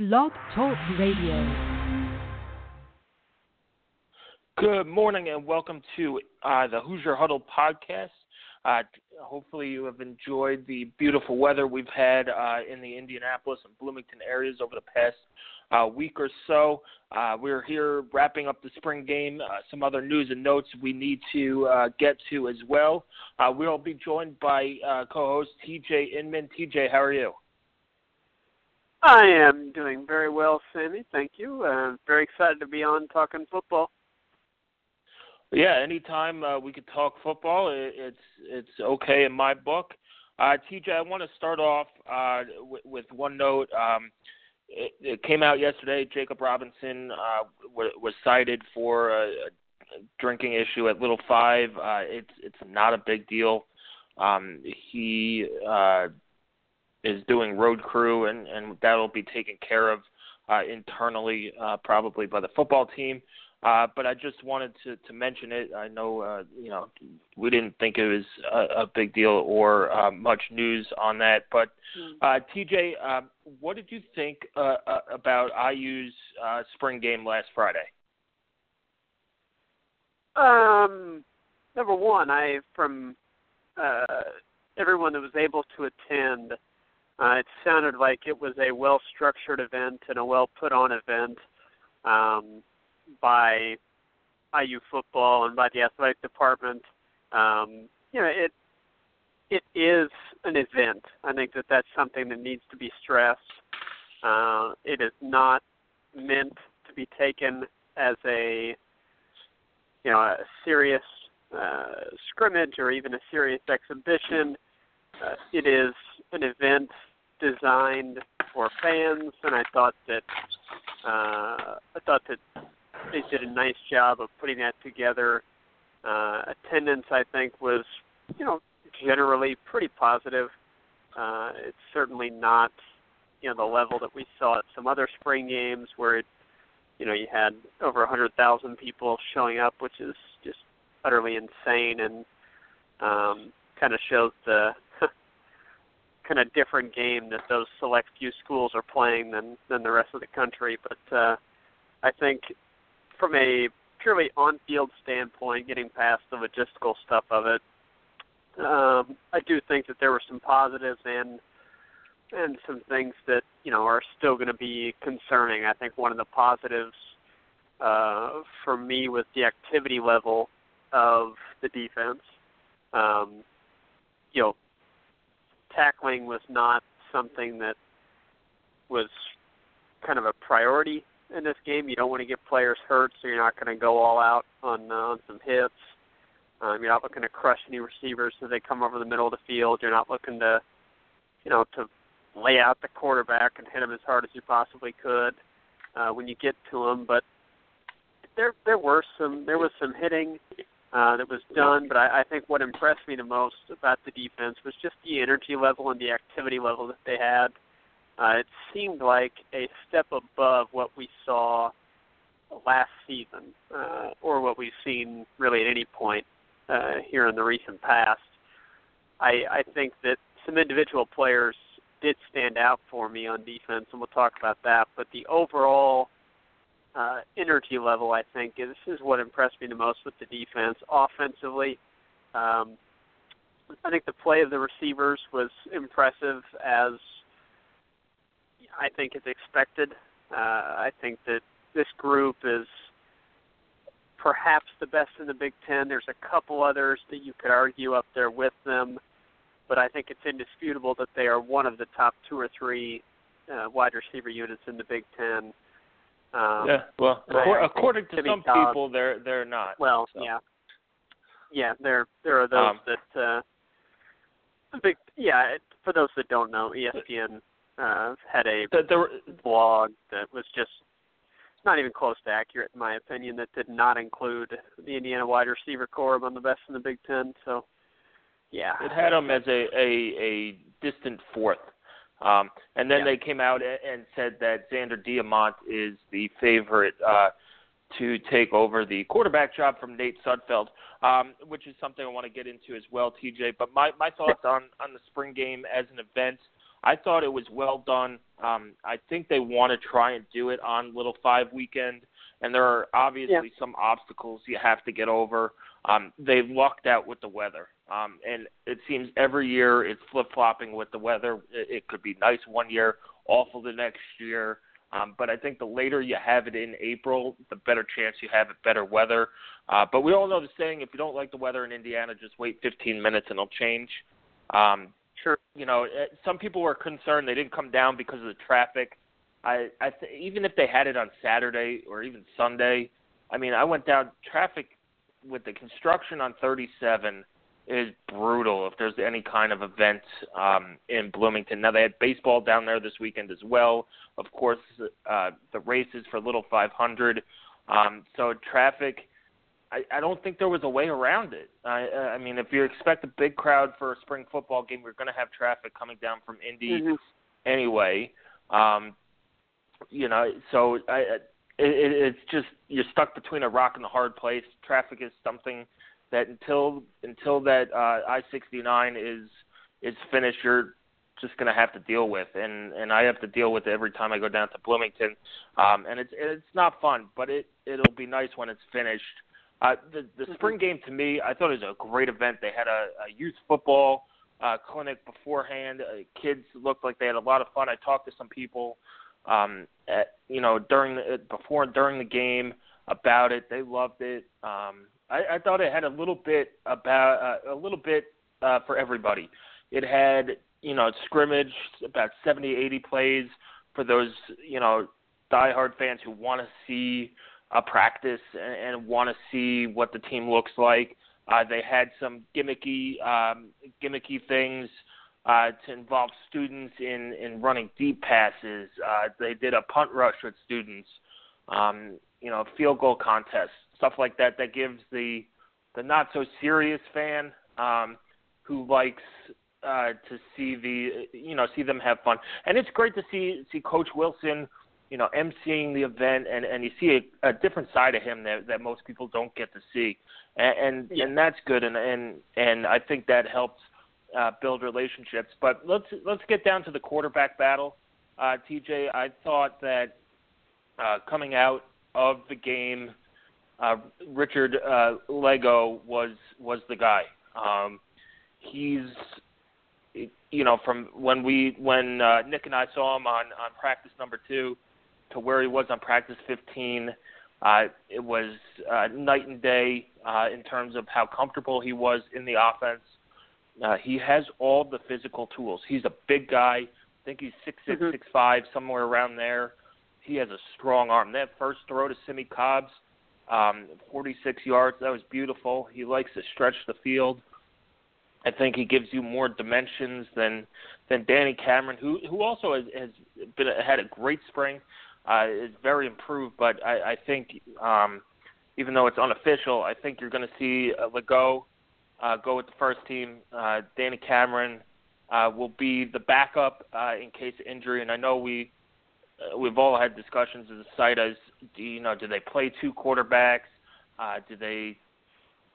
Blog Talk Radio. Good morning and welcome to uh, the Hoosier Huddle podcast. Uh, hopefully, you have enjoyed the beautiful weather we've had uh, in the Indianapolis and Bloomington areas over the past uh, week or so. Uh, we're here wrapping up the spring game. Uh, some other news and notes we need to get to as well. we'll be joined by co-host TJ Inman. TJ, how are you? I am doing very well, Sammy. Thank you. Uh, very excited to be on talking football. Yeah, anytime uh, we could talk football, it, it's it's okay in my book. Uh, TJ, I want to start off uh, with, with one note. Um, it, it came out yesterday. Jacob Robinson uh, w- was cited for a, a drinking issue at Little Five. Uh, it's it's not a big deal. Um, he uh, is doing road crew, and and that'll be taken care of uh, internally, uh, probably by the football team. Uh, but I just wanted to, to mention it. I know, uh, you know, we didn't think it was a, a big deal or uh, much news on that. But hmm. uh, TJ, uh, what did you think uh, uh, about IU's uh, spring game last Friday? Um, number one, I from uh, everyone that was able to attend, uh, it sounded like it was a well structured event and a well put on event um, by IU football and by the athletic department. Um, you know, it it is an event. I think that that's something that needs to be stressed. Uh, it is not meant to be taken as a you know a serious uh, scrimmage or even a serious exhibition. Uh, it is an event designed for fans, and I thought that uh, I thought that they did a nice job of putting that together. Uh, attendance, I think, was you know generally pretty positive. Uh, it's certainly not you know the level that we saw at some other spring games where it you know you had over a hundred thousand people showing up, which is just utterly insane and um, kind of shows the kind of different game that those select few schools are playing than than the rest of the country. But uh, I think from a purely on-field standpoint, getting past the logistical stuff of it, um, I do think that there were some positives and and some things that you know are still going to be concerning. I think one of the positives uh, for me was the activity level of the defense. Um, you know, tackling was not something that was kind of a priority in this game. You don't want to get players hurt, so you're not going to go all out on uh, on some hits. Um, you're not looking to crush any receivers as they come over the middle of the field. You're not looking to, you know, to lay out the quarterback and hit him as hard as you possibly could uh, when you get to him. But there there were some there was some hitting uh, that was done. But I, I think what impressed me the most about the defense was just the energy level and the activity level that they had. Uh, it seemed like a step above what we saw last season, uh, or what we've seen really at any point uh, here in the recent past. I, I think that some individual players did stand out for me on defense, and we'll talk about that. But the overall uh, energy level, I think, is, this is what impressed me the most with the defense. Offensively, um, I think the play of the receivers was impressive, as I think is expected. Uh, I think that this group is perhaps the best in the Big Ten. There's a couple others that you could argue up there with them, but I think it's indisputable that they are one of the top two or three uh, wide receiver units in the Big Ten. Um, yeah, well, according to some people, they're they're not. Well, so. yeah, yeah, there there are those um, that uh, big yeah. For those that don't know, ESPN uh, had a The, the, blog that was just not even close to accurate in my opinion. That did not include the Indiana wide receiver core among the best in the Big Ten. So, yeah, it had them as a a, a distant fourth. Um, and then Yeah. they came out and said that Zander Diamont is the favorite uh, to take over the quarterback job from Nate Sudfeld, um, which is something I want to get into as well, TJ. But my, my thoughts on, on the spring game as an event, I thought it was well done. Um, I think they want to try and do it on Little Five weekend, and there are obviously some obstacles you have to get over. Um, they've lucked out with the weather, um, and it seems every year it's flip flopping with the weather. It, it could be nice one year, awful the next year. Um, but I think the later you have it in April, the better chance you have at better weather. Uh, but we all know the saying: if you don't like the weather in Indiana, just wait 15 minutes and it'll change. Um, sure. you know, eh, some people were concerned they didn't come down because of the traffic. I, I th- even if they had it on Saturday or even Sunday, I mean, I went down. Traffic with the construction on 37 is brutal. If there's any kind of event um, in Bloomington, now they had baseball down there this weekend as well. Of course, uh, the races for Little 500. Um, so traffic. I, I don't think there was a way around it. I, I mean, if you expect a big crowd for a spring football game, you're going to have traffic coming down from Indy Mhm. anyway. Um, you know, so I, it, it, it's just you're stuck between a rock and a hard place. Traffic is something that until until that uh, I-69 is is finished, you're just going to have to deal with, and and I have to deal with it every time I go down to Bloomington, um, and it's it's not fun, but it it'll be nice when it's finished. Uh, the the spring game to me, I thought it was a great event. They had a, a youth football uh, clinic beforehand. Uh, kids looked like they had a lot of fun. I talked to some people, um, at, you know, during the before and during the game about it. They loved it. Um, I, I thought it had a little bit about uh, a little bit uh, for everybody. It had you know scrimmage about 70, 80 plays for those you know diehard fans who want to see a practice and, and want to see what the team looks like. Uh, they had some gimmicky um, gimmicky things uh, to involve students in in running deep passes. Uh, they did a punt rush with students. Um, you know, field goal contest, stuff like that. That gives the the not so serious fan um, who likes uh, to see the you know see them have fun. And it's great to see see Coach Wilson you know, emceeing the event, and and you see a, a different side of him that that most people don't get to see, and and, Yeah. and that's good, and and and I think that helps uh, build relationships. But let's let's get down to the quarterback battle, uh, TJ. I thought that uh, coming out of the game, uh, Richard uh, Lagow was was the guy. Um, he's you know from when we when uh, Nick and I saw him on on practice number two to where he was on practice 15. Uh, it was uh, night and day uh, in terms of how comfortable he was in the offense. Uh, he has all the physical tools. He's a big guy. I think he's six six Mhm. six five somewhere around there. He has a strong arm. That first throw to Simmie Cobbs, um, 46 yards, that was beautiful. He likes to stretch the field. I think he gives you more dimensions than than Danny Cameron, who who also has, has been had a great spring, uh, is very improved. But I, I think um, even though it's unofficial, I think you're going to see uh, Lagow uh, go with the first team. Uh, Danny Cameron uh, will be the backup uh, in case of injury, and I know we uh, we've all had discussions as a site as do you know do they play two quarterbacks? Uh, do they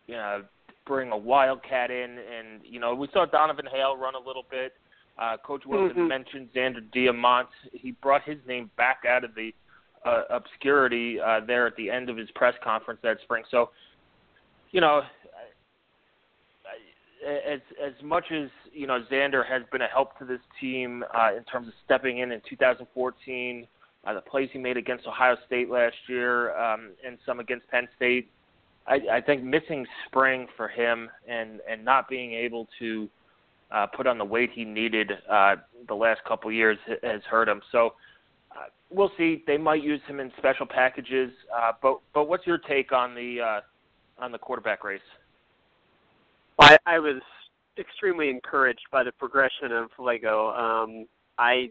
you know bring a wildcat in? And you know we saw Donovan Hale run a little bit. Uh, Coach Wilson Mhm. mentioned Zander Diamont. He brought his name back out of the uh, obscurity uh, there at the end of his press conference that spring. So, you know, as as much as you know, Zander has been a help to this team uh, in terms of stepping in in 2014, uh, the plays he made against Ohio State last year, um, and some against Penn State. I, I think missing spring for him and and not being able to uh, put on the weight he needed uh, the last couple years has hurt him. So uh, we'll see. They might use him in special packages. Uh, but but what's your take on the uh, on the quarterback race? I, I was extremely encouraged by the progression of Lagow. Um, I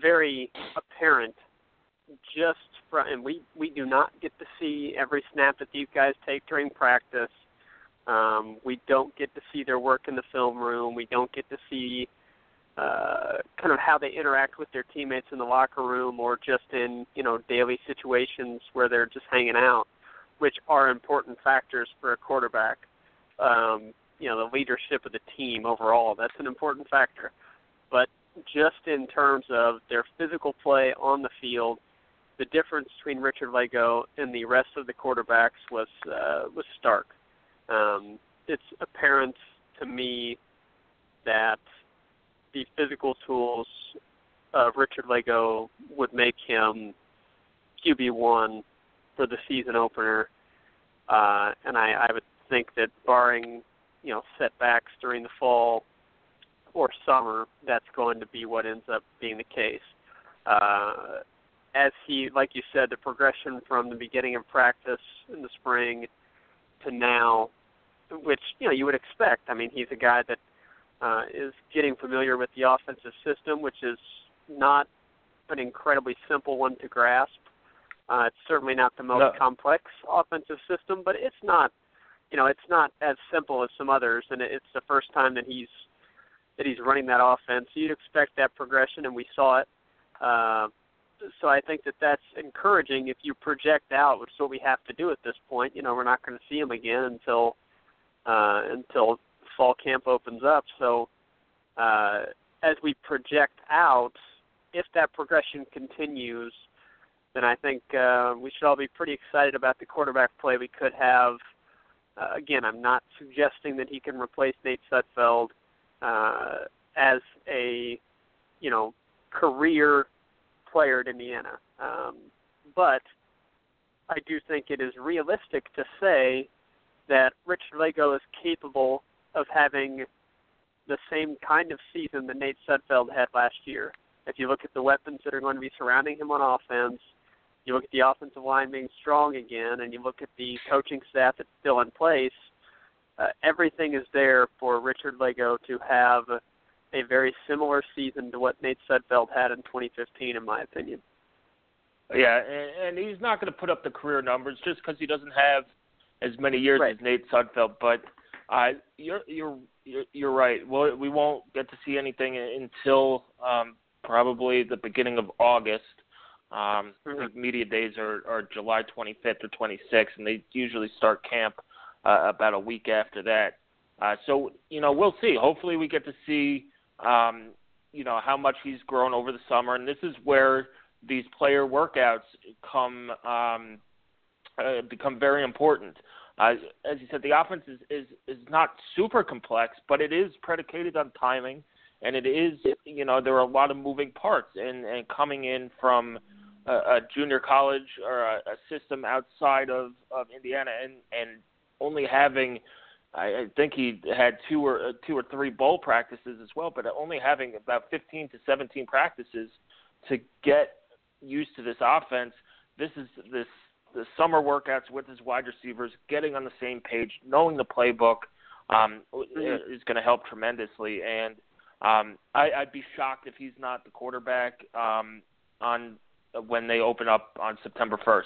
very apparent just from, and we we do not get to see every snap that these guys take during practice. Um, we don't get to see their work in the film room. We don't get to see uh, kind of how they interact with their teammates in the locker room or just in you know daily situations where they're just hanging out, which are important factors for a quarterback. Um, you know the leadership of the team overall. That's an important factor, but just in terms of their physical play on the field, the difference between Richard Lagow and the rest of the quarterbacks was uh, was stark. Um, it's apparent to me that the physical tools of Richard Lagow would make him QB one for the season opener, uh, and I, I would think that barring you know setbacks during the fall or summer, that's going to be what ends up being the case. Uh, as he, like you said, the progression from the beginning of practice in the spring to now, which you know you would expect. I mean, he's a guy that uh, is getting familiar with the offensive system, which is not an incredibly simple one to grasp. Uh, it's certainly not the most no. complex offensive system, but it's not, you know, it's not as simple as some others, and it's the first time that he's that he's running that offense. You'd expect that progression, and we saw it. Uh, so I think that that's encouraging if you project out, which is what we have to do at this point. You know, we're not going to see him again until uh, until fall camp opens up. So uh, as we project out, if that progression continues, then I think uh, we should all be pretty excited about the quarterback play we could have. Uh, again, I'm not suggesting that he can replace Nate Sudfeld uh, as a, you know, career player at Indiana. Um, but I do think it is realistic to say that Richard Lagow is capable of having the same kind of season that Nate Sudfeld had last year. If you look at the weapons that are going to be surrounding him on offense, you look at the offensive line being strong again, and you look at the coaching staff that's still in place, uh, everything is there for Richard Lagow to have a very similar season to what Nate Sudfeld had in 2015, in my opinion. Yeah, and, and he's not going to put up the career numbers just because he doesn't have as many years right. as Nate Sudfeld. But uh, you're you're you're, you're right. Well, we won't get to see anything until um, probably the beginning of August. Um, mm-hmm. I think media days are, are July 25th or 26th, and they usually start camp uh, about a week after that. Uh, so you know we'll see. Hopefully we get to see um, you know how much he's grown over the summer, and this is where these player workouts come um, uh, become very important. Uh, as you said, the offense is, is is not super complex, but it is predicated on timing, and it is you know there are a lot of moving parts, and and coming in from a, a junior college or a, a system outside of of Indiana, and and only having I, I think he had two or uh, two or three bowl practices as well, but only having about 15 to 17 practices to get used to this offense. This is this the summer workouts with his wide receivers, getting on the same page, knowing the playbook um, mm-hmm. is going to help tremendously. And um, I, I'd be shocked if he's not the quarterback um, on when they open up on September 1st.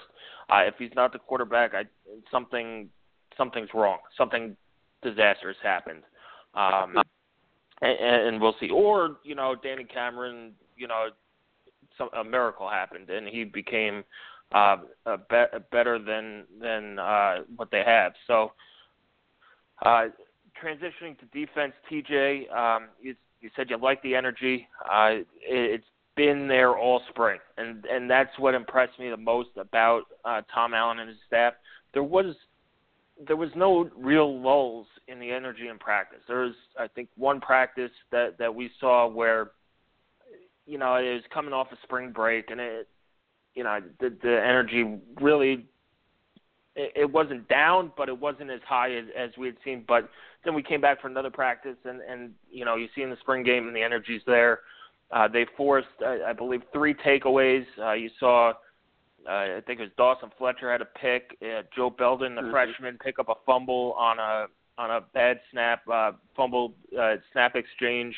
Uh, if he's not the quarterback, I, something something's wrong. Something disastrous happened. Um, and, and we'll see. Or you know, Danny Cameron, you know, some a miracle happened and he became uh, be- better than than uh, what they have. So, uh, transitioning to defense, TJ, um, you, you said you like the energy. Uh, it, it's been there all spring, and and that's what impressed me the most about uh, Tom Allen and his staff. There was there was no real lulls in the energy in practice. There was, I think, one practice that that we saw where, you know, it was coming off a spring break, and it you know the the energy really it, it wasn't down, but it wasn't as high as as we had seen. But then we came back for another practice, and and you know you see in the spring game and the energy's there. Uh, they forced, I, I believe, three takeaways. Uh, you saw, uh, I think it was Dawson Fletcher had a pick. Uh, Joe Belden, the mm-hmm. freshman, pick up a fumble on a on a bad snap, uh, fumble uh, snap exchange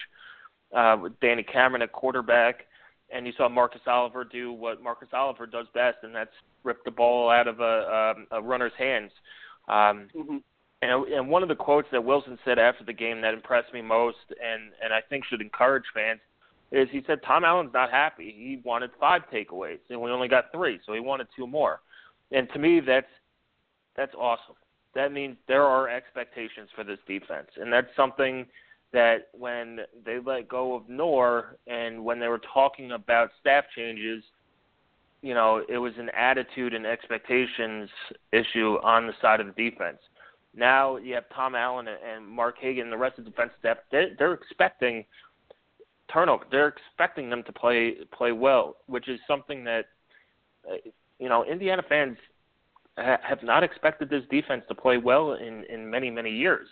uh, with Danny Cameron at quarterback and you saw Marcus Oliver do what Marcus Oliver does best, and that's rip the ball out of a, a, a runner's hands. Um, mm-hmm. and, and one of the quotes that Wilson said after the game that impressed me most, and and I think should encourage fans, is he said Tom Allen's not happy. He wanted five takeaways, and we only got three, so he wanted two more. And to me, that's that's awesome. That means there are expectations for this defense, and that's something that when they let go of Knorr and when they were talking about staff changes, you know, it was an attitude and expectations issue on the side of the defense. Now you have Tom Allen and Mark Hagen and the rest of the defense staff. They're, they're expecting turnover. They're expecting them to play play well, which is something that uh, you know Indiana fans ha- have not expected this defense to play well in in many many years.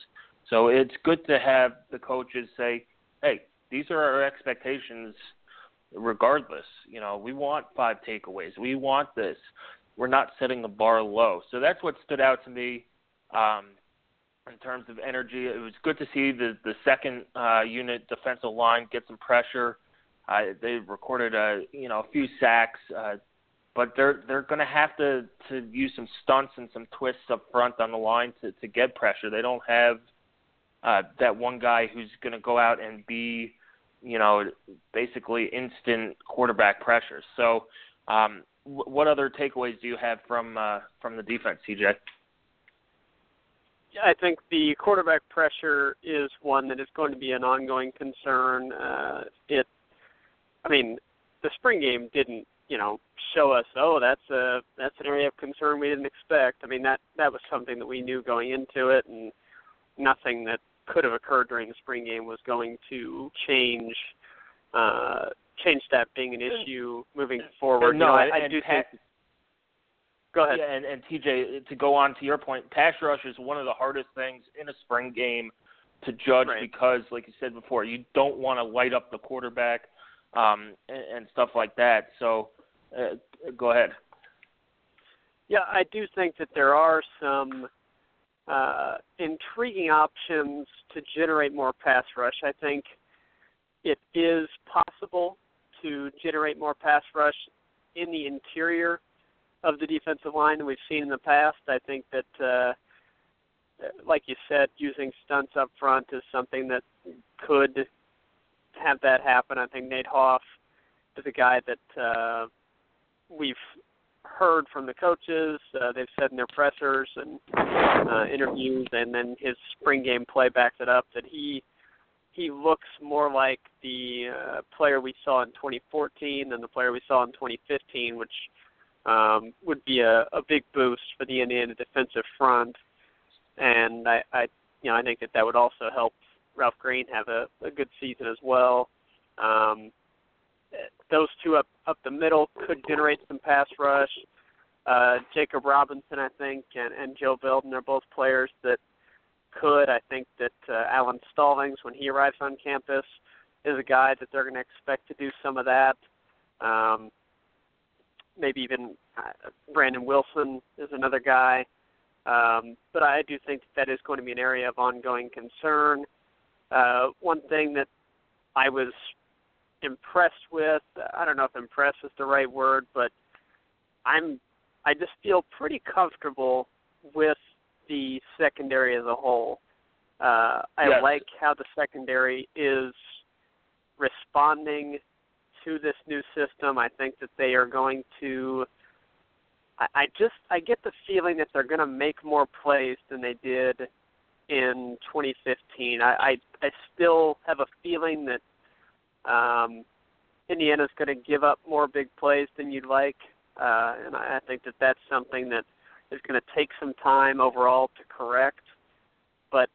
So it's good to have the coaches say, "Hey, these are our expectations. Regardless, you know, we want five takeaways. We want this. We're not setting the bar low." So that's what stood out to me um, in terms of energy. It was good to see the the second uh, unit defensive line get some pressure. Uh, they recorded a you know a few sacks. Uh, but they're they're going to have to to use some stunts and some twists up front on the line to to get pressure. They don't have uh, that one guy who's going to go out and be, you know, basically instant quarterback pressure. So, um, what other takeaways do you have from uh, from the defense, TJ? I think the quarterback pressure is one that is going to be an ongoing concern. Uh, it, I mean, the spring game didn't, you know, show us, oh, that's a that's an area of concern we didn't expect. I mean, that that was something that we knew going into it, and nothing that could have occurred during the spring game was going to change uh, change that being an issue moving forward. No, you know, I, I do Pat, think. Go ahead. Yeah, and, and TJ, to go on to your point, pass rush is one of the hardest things in a spring game to judge Right. because, like you said before, you don't want to light up the quarterback um, and, and stuff like that. So, uh, go ahead. Yeah, I do think that there are some uh, intriguing options to generate more pass rush. I think it is possible to generate more pass rush in the interior of the defensive line than we've seen in the past. I think that, uh, like you said, using stunts up front is something that could have that happen. I think Nate Hoff is a guy that uh, we've heard from the coaches. Uh, they've said in their pressers and uh, interviews, and then his spring game play backs it up that he he looks more like the uh, player we saw in 2014 than the player we saw in 2015, which um, would be a, a big boost for the Indiana defensive front. And I, I, you know, I think that that would also help Ralph Green have a, a good season as well. Um, those two up up the middle could generate some pass rush. Uh, Jacob Robinson, I think, and, and Joe Belden are both players that could. I think that uh, Alan Stallings, when he arrives on campus, is a guy that they're going to expect to do some of that. Um, maybe even uh, Brandon Wilson is another guy. Um, but I do think that, that is going to be an area of ongoing concern. Uh, one thing that I was impressed with, I don't know if impressed is the right word, but I'm I just feel pretty comfortable with the secondary as a whole. Uh, I Yes. like how the secondary is responding to this new system. I think that they are going to. I, I just I get the feeling that they're going to make more plays than they did in 2015. I I, I still have a feeling that um, Indiana's going to give up more big plays than you'd like, uh, and I, I think that that's something that is going to take some time overall to correct. But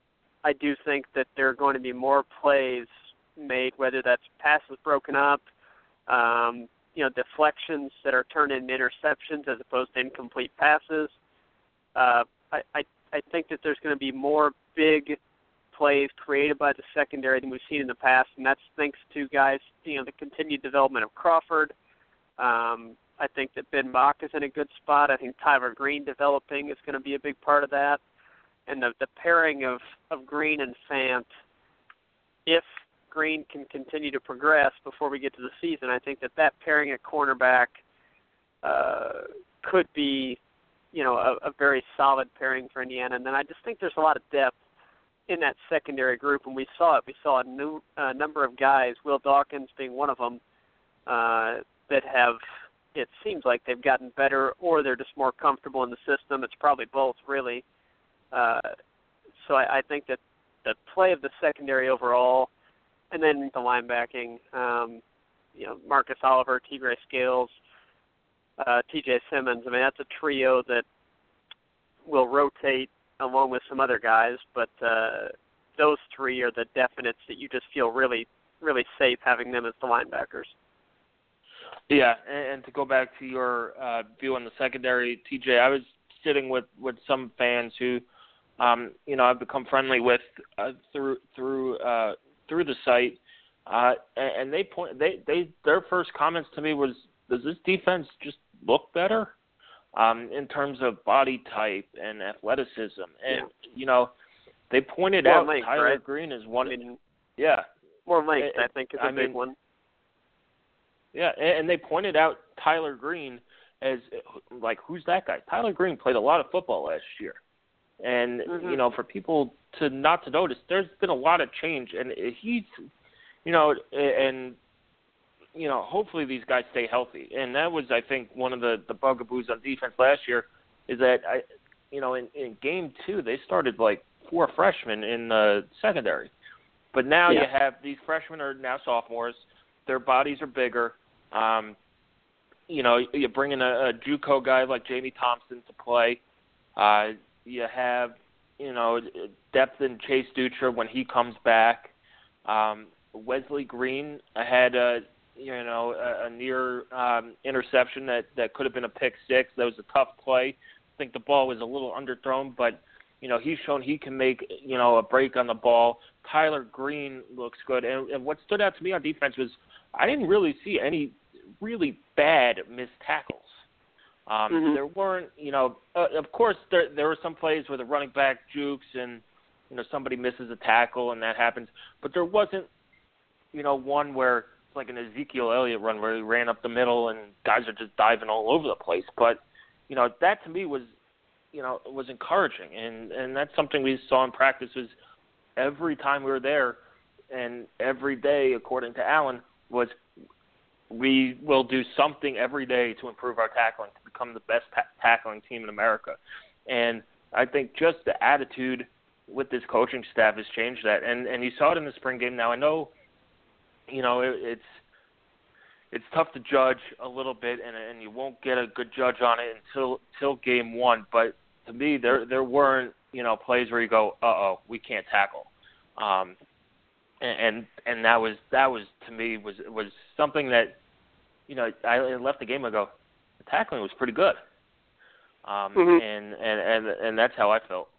I do think that there are going to be more plays made, whether that's passes broken up, um, you know, deflections that are turned into interceptions as opposed to incomplete passes. Uh, I, I I think that there's going to be more big plays created by the secondary than we've seen in the past, and that's thanks to guys, you know, the continued development of Crawford. Um, I think that Ben Bach is in a good spot. I think Tyler Green developing is going to be a big part of that, and the the pairing of of Green and Fant. If Green can continue to progress before we get to the season, I think that that pairing at cornerback uh, could be, you know, a, a very solid pairing for Indiana. And then I just think there's a lot of depth in that secondary group, and we saw it. We saw a new uh, number of guys, Will Dawkins being one of them, uh, that have. It seems like they've gotten better, or they're just more comfortable in the system. It's probably both, really. Uh, so I, I think that the play of the secondary overall, and then the linebacking, um, you know, Marcus Oliver, Tegray Scales, uh, T.J. Simmons. I mean, that's a trio that will rotate along with some other guys, but uh, those three are the definites that you just feel really, really safe having them as the linebackers. Yeah, and, and to go back to your uh, view on the secondary, TJ, I was sitting with with some fans who, um, you know, I've become friendly with uh, through through uh, through the site, uh, and, they point they they their first comments to me was, does this defense just look better? um, in terms of body type and athleticism. And yeah. you know, they pointed more out length, Tyler right? Green is one. I mean, yeah, more length, It- I think, is a I big mean, one. yeah, and and they pointed out Tyler Green as like who's that guy? Tyler Green played a lot of football last year. And Mhm. you know, for people to not to notice, there's been a lot of change, and he's, you know, and you know, hopefully these guys stay healthy. And that was, I think, one of the the bugaboos on defense last year is that I, you know, in in game two they started like four freshmen in the secondary, but now you have these freshmen are now sophomores. Their bodies are bigger. Um, you know, you bring in a, a JUCO guy like Jamie Thompson to play. Uh, you have, you know, depth in Chase Dutra when he comes back. Um, Wesley Green had a, you know, a, a near um, interception that that could have been a pick six. That was a tough play. I think the ball was a little underthrown, but you know he's shown he can make you know a break on the ball. Tyler Green looks good, and, and what stood out to me on defense was I didn't really see any really bad missed tackles. Um, Mhm. There weren't, you know, uh, of course there there were some plays where the running back jukes and you know somebody misses a tackle and that happens, but there wasn't, you know, one where it's like an Ezekiel Elliott run where he ran up the middle and guys are just diving all over the place. But you know that to me was, you know, was encouraging, and and that's something we saw in practice was every time we were there, and every day according to Allen was we will do something every day to improve our tackling to become the best ta- tackling team in America. And I think just the attitude with this coaching staff has changed that. And and you saw it in the spring game. Now I know, you know, it, it's it's tough to judge a little bit, and and you won't get a good judge on it until until game one. But to me, there there weren't you know plays where you go, uh oh, we can't tackle. Um, and and that was that was to me was was something that you know I left the game ago. The tackling was pretty good, um, Mhm. and and and and that's how I felt.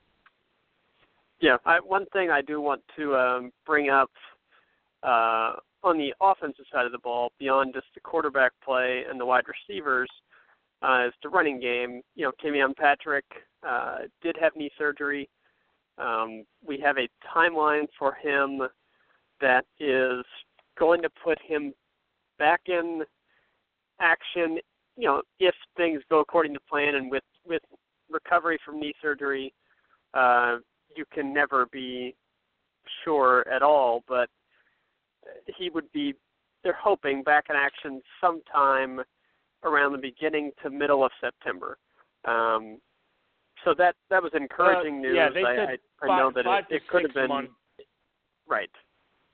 Yeah, I, one thing I do want to um, bring up uh, on the offensive side of the ball, beyond just the quarterback play and the wide receivers, uh, is the running game. You know, Camion Patrick uh, did have knee surgery. Um, we have a timeline for him that is going to put him back in action. You know, if things go according to plan and with with recovery from knee surgery. Uh, you can never be sure at all, but he would be they're hoping back in action sometime around the beginning to middle of September. Um, so that that was encouraging Uh, news. yeah, they I, said I, I five, know that five it, it could six have been months. right.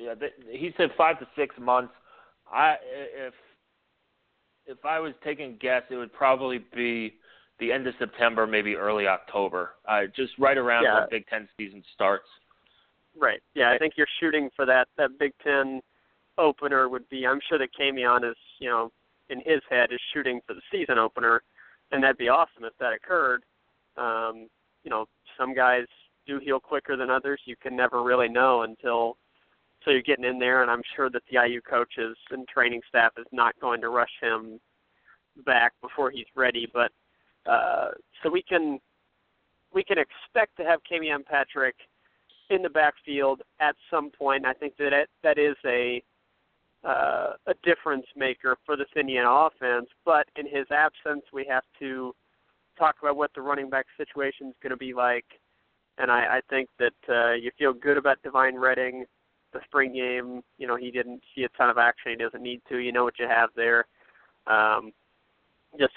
Yeah, they, he said five to six months. I if if I was taking a guess, it would probably be the end of September, maybe early October, uh, just right around Yeah. when Big Ten season starts. Right. Yeah, I think you're shooting for that. That Big Ten opener would be. I'm sure that Camion is, you know, in his head is shooting for the season opener, and that'd be awesome if that occurred. Um, you know, some guys do heal quicker than others. You can never really know until so you're getting in there, and I'm sure that the IU coaches and training staff is not going to rush him back before he's ready. But uh, so we can we can expect to have Camion Patrick in the backfield at some point. I think that it, that is a uh, a difference maker for this Indiana offense. But in his absence, we have to talk about what the running back situation is going to be like. And I, I think that uh, you feel good about Devine Redding. The spring game, you know, he didn't see a ton of action. He doesn't need to. You know what you have there. Um, just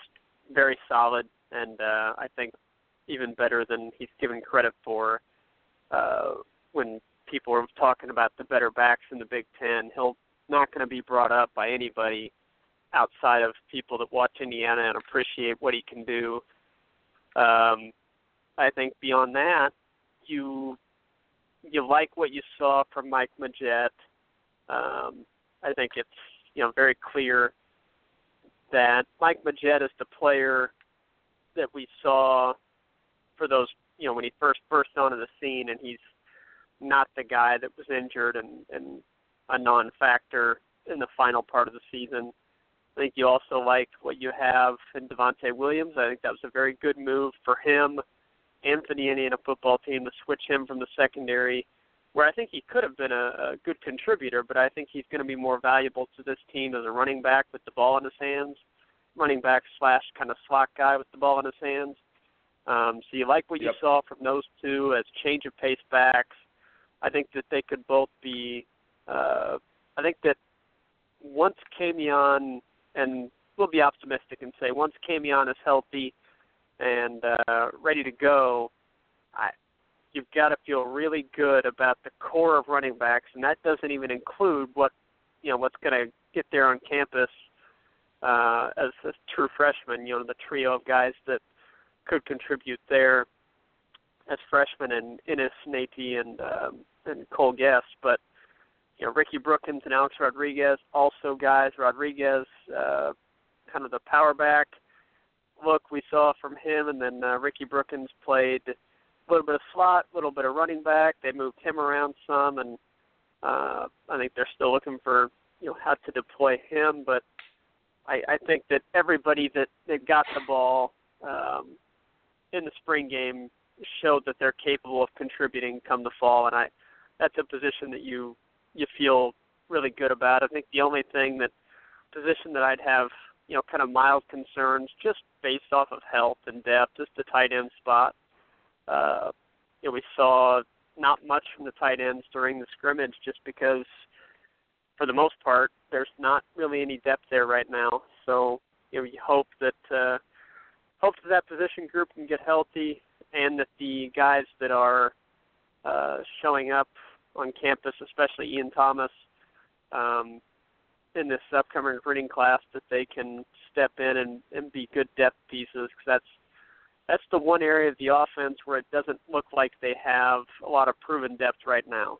very solid, and uh, I think even better than he's given credit for. Uh, when people are talking about the better backs in the Big Ten, he'll not going to be brought up by anybody outside of people that watch Indiana and appreciate what he can do. Um, I think beyond that, you you like what you saw from Mike Majette. Um, I think it's you know very clear that Mike Majette is the player that we saw for those you know when he first burst onto the scene, and he's not the guy that was injured and and a non-factor in the final part of the season. I think you also like what you have in Devonte Williams. I think that was a very good move for him and for the Indiana football team to switch him from the secondary, where I think he could have been a, a good contributor, but I think he's going to be more valuable to this team as a running back with the ball in his hands, running back slash kind of slot guy with the ball in his hands. Um, so you like what you saw from those two as change of pace backs. I think that they could both be uh, I think that once Camion, and we'll be optimistic and say once Camion is healthy and uh, ready to go, I, you've got to feel really good about the core of running backs, and that doesn't even include what you know what's going to get there on campus uh, as a true freshman. You know, the trio of guys that could contribute there as freshmen, and Ennis, Nate, and um, and Cole Gest, but you know, Ricky Brookins and Alex Rodriguez, also guys. Rodriguez, uh, kind of the power back look we saw from him, and then uh, Ricky Brookins played a little bit of slot, a little bit of running back. They moved him around some, and uh, I think they're still looking for you know how to deploy him. But I, I think that everybody that that got the ball um, in the spring game showed that they're capable of contributing come the fall, and I that's a position that you you feel really good about. I think the only thing that position that I'd have, you know, kind of mild concerns just based off of health and depth just the tight end spot. Uh, you know, we saw not much from the tight ends during the scrimmage just because for the most part there's not really any depth there right now. So, you know, you hope that uh hope that that position group can get healthy and that the guys that are uh showing up on campus, especially Ian Thomas, um, in this upcoming recruiting class, that they can step in and, and be good depth pieces. Because that's that's the one area of the offense where it doesn't look like they have a lot of proven depth right now.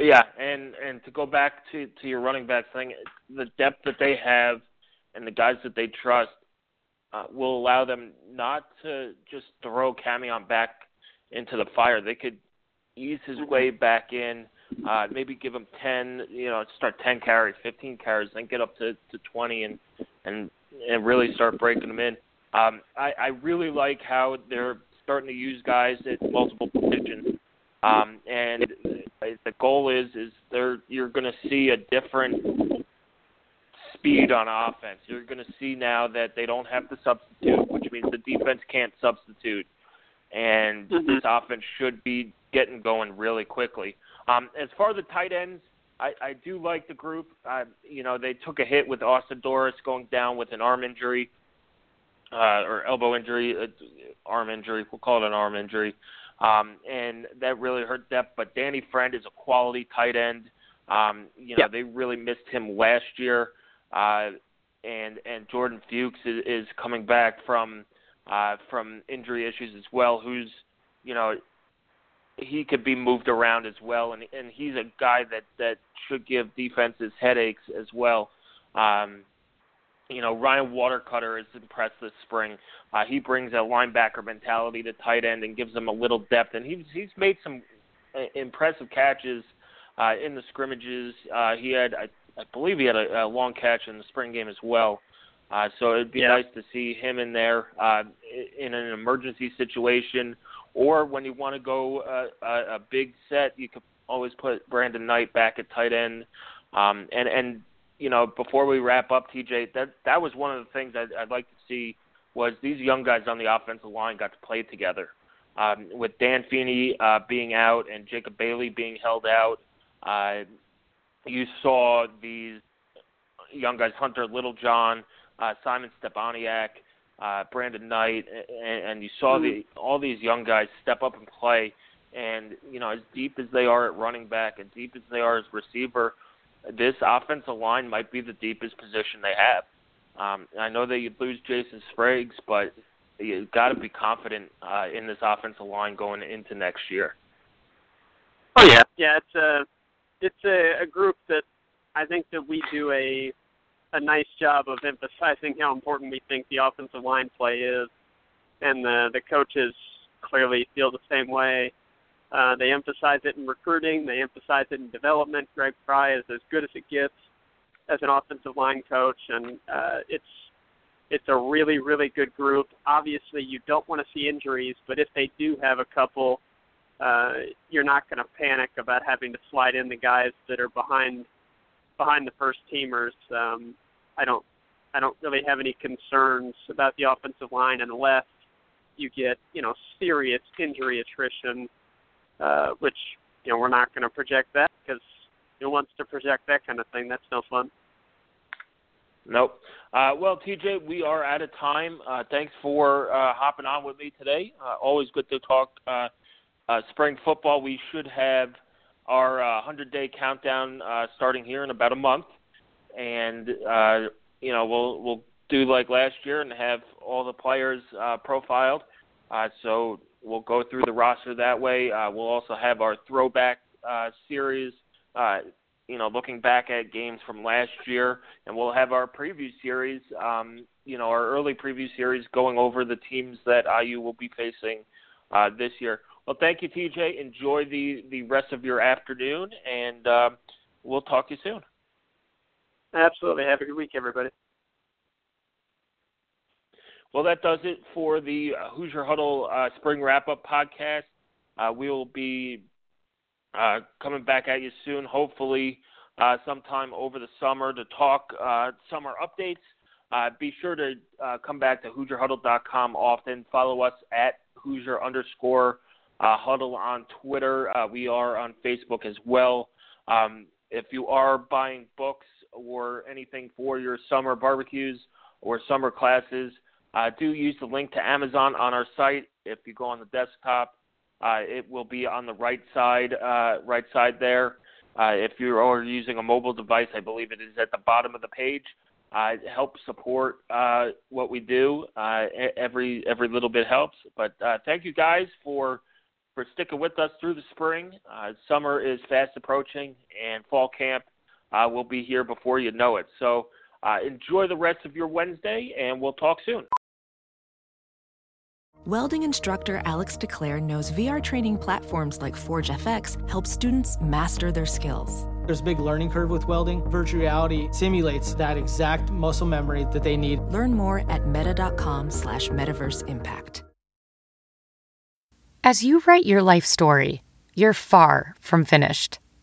Yeah, and and to go back to to your running back thing, the depth that they have and the guys that they trust uh, will allow them not to just throw Camion back into the fire. They could ease his Mm-hmm. way back in. Uh, maybe give him ten, you know, start ten carries, fifteen carries, then get up to to twenty, and and and really start breaking them in. Um, I, I really like how they're starting to use guys at multiple positions, um, and the goal is is they're you're going to see a different speed on offense. You're going to see now that they don't have to substitute, which means the defense can't substitute, and Mhm. this offense should be getting going really quickly. Um, as far as the tight ends, I, I do like the group. Uh, you know, they took a hit with Austin Doris going down with an arm injury uh, or elbow injury, uh, arm injury. We'll call it an arm injury, um, and that really hurt depth. But Danny Friend is a quality tight end. Um, you know, Yeah. they really missed him last year, uh, and and Jordan Fuchs is, is coming back from uh, from injury issues as well. Who's you know he could be moved around as well, and and he's a guy that that should give defenses headaches as well. Um, you know, Ryan Watercutter is impressed this spring. Uh, he brings a linebacker mentality to tight end and gives them a little depth, and he's he's made some uh, impressive catches uh, in the scrimmages. Uh, he had, I, I believe, he had a, a long catch in the spring game as well. Uh, so it'd be Yeah. nice to see him in there uh, in an emergency situation or when you want to go uh, a, a big set, you could always put Brandon Knight back at tight end. Um, and and you know, before we wrap up, TJ, that that was one of the things I'd, I'd like to see was these young guys on the offensive line got to play together. Um, with Dan Feeney uh, being out and Jacob Bailey being held out, uh, you saw these young guys, Hunter Littlejohn, uh, Simon Stepaniak, uh, Brandon Knight, and, and you saw the all these young guys step up and play. And you know, as deep as they are at running back, as deep as they are as receiver, this offensive line might be the deepest position they have. Um, I know that you lose Jason Spriggs, but you got to be confident uh, in this offensive line going into next year. Oh yeah, yeah. It's a it's a, a group that I think that we do a a nice job of emphasizing how important we think the offensive line play is, and the the coaches clearly feel the same way. Uh, they emphasize it in recruiting. They emphasize it in development. Greg Frey is as good as it gets as an offensive line coach, and uh, it's it's a really really good group. Obviously, you don't want to see injuries, but if they do have a couple, uh, you're not going to panic about having to slide in the guys that are behind behind the first teamers. Um, I don't I don't really have any concerns about the offensive line unless you get you know serious injury attrition uh, which you know we're not going to project that because who wants to project that kind of thing? That's no fun. Nope. Uh, well, TJ, we are out of time. Uh, thanks for uh, hopping on with me today. Uh, always good to talk uh, uh, spring football. We should have our uh, 100 day countdown starting here in about a month, and uh, you know we'll we'll do like last year and have all the players uh, profiled. Uh, so We'll go through the roster that way. Uh, we'll also have our throwback uh, series, uh, you know, looking back at games from last year, and we'll have our preview series, um, you know, our early preview series going over the teams that IU will be facing uh, this year. Well, thank you, TJ. Enjoy the the rest of your afternoon, and uh, we'll talk to you soon. Absolutely. Have a good week, everybody. Well, that does it for the uh, Hoosier Huddle uh, Spring Wrap Up podcast. Uh, we will be uh, coming back at you soon, hopefully, uh, sometime over the summer to talk uh, summer updates. be sure to come back to HoosierHuddle.com often. Follow us at Hoosier underscore Huddle on Twitter. we are on Facebook as well. Um, if you are buying books or anything for your summer barbecues or summer classes, uh, do use the link to Amazon on our site. If you go on the desktop, uh, it will be on the right side, uh, right side there. Uh, if you are using a mobile device, I believe it is at the bottom of the page. Uh, help support uh, what we do. Every every little bit helps. But thank you guys for for sticking with us through the spring. Summer is fast approaching, and fall camp uh, will be here before you know it. So uh, enjoy the rest of your Wednesday, and we'll talk soon. Welding instructor Alex DeClaire knows VR training platforms like Forge FX help students master their skills. There's a big learning curve with welding. Virtual reality simulates that exact muscle memory that they need. Learn more at meta.com slash metaverse impact. As you write your life story, you're far from finished.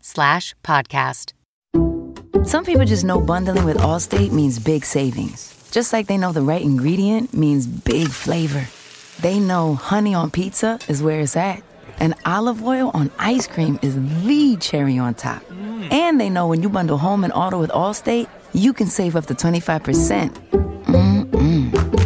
slash podcast. Some people just know bundling with Allstate means big savings just like they know the right ingredient means big flavor. They know honey on pizza is where it's at, and olive oil on ice cream is the cherry on top. Mm. And they know when you bundle home and auto with Allstate, you can save up to 25%. Mm-mm.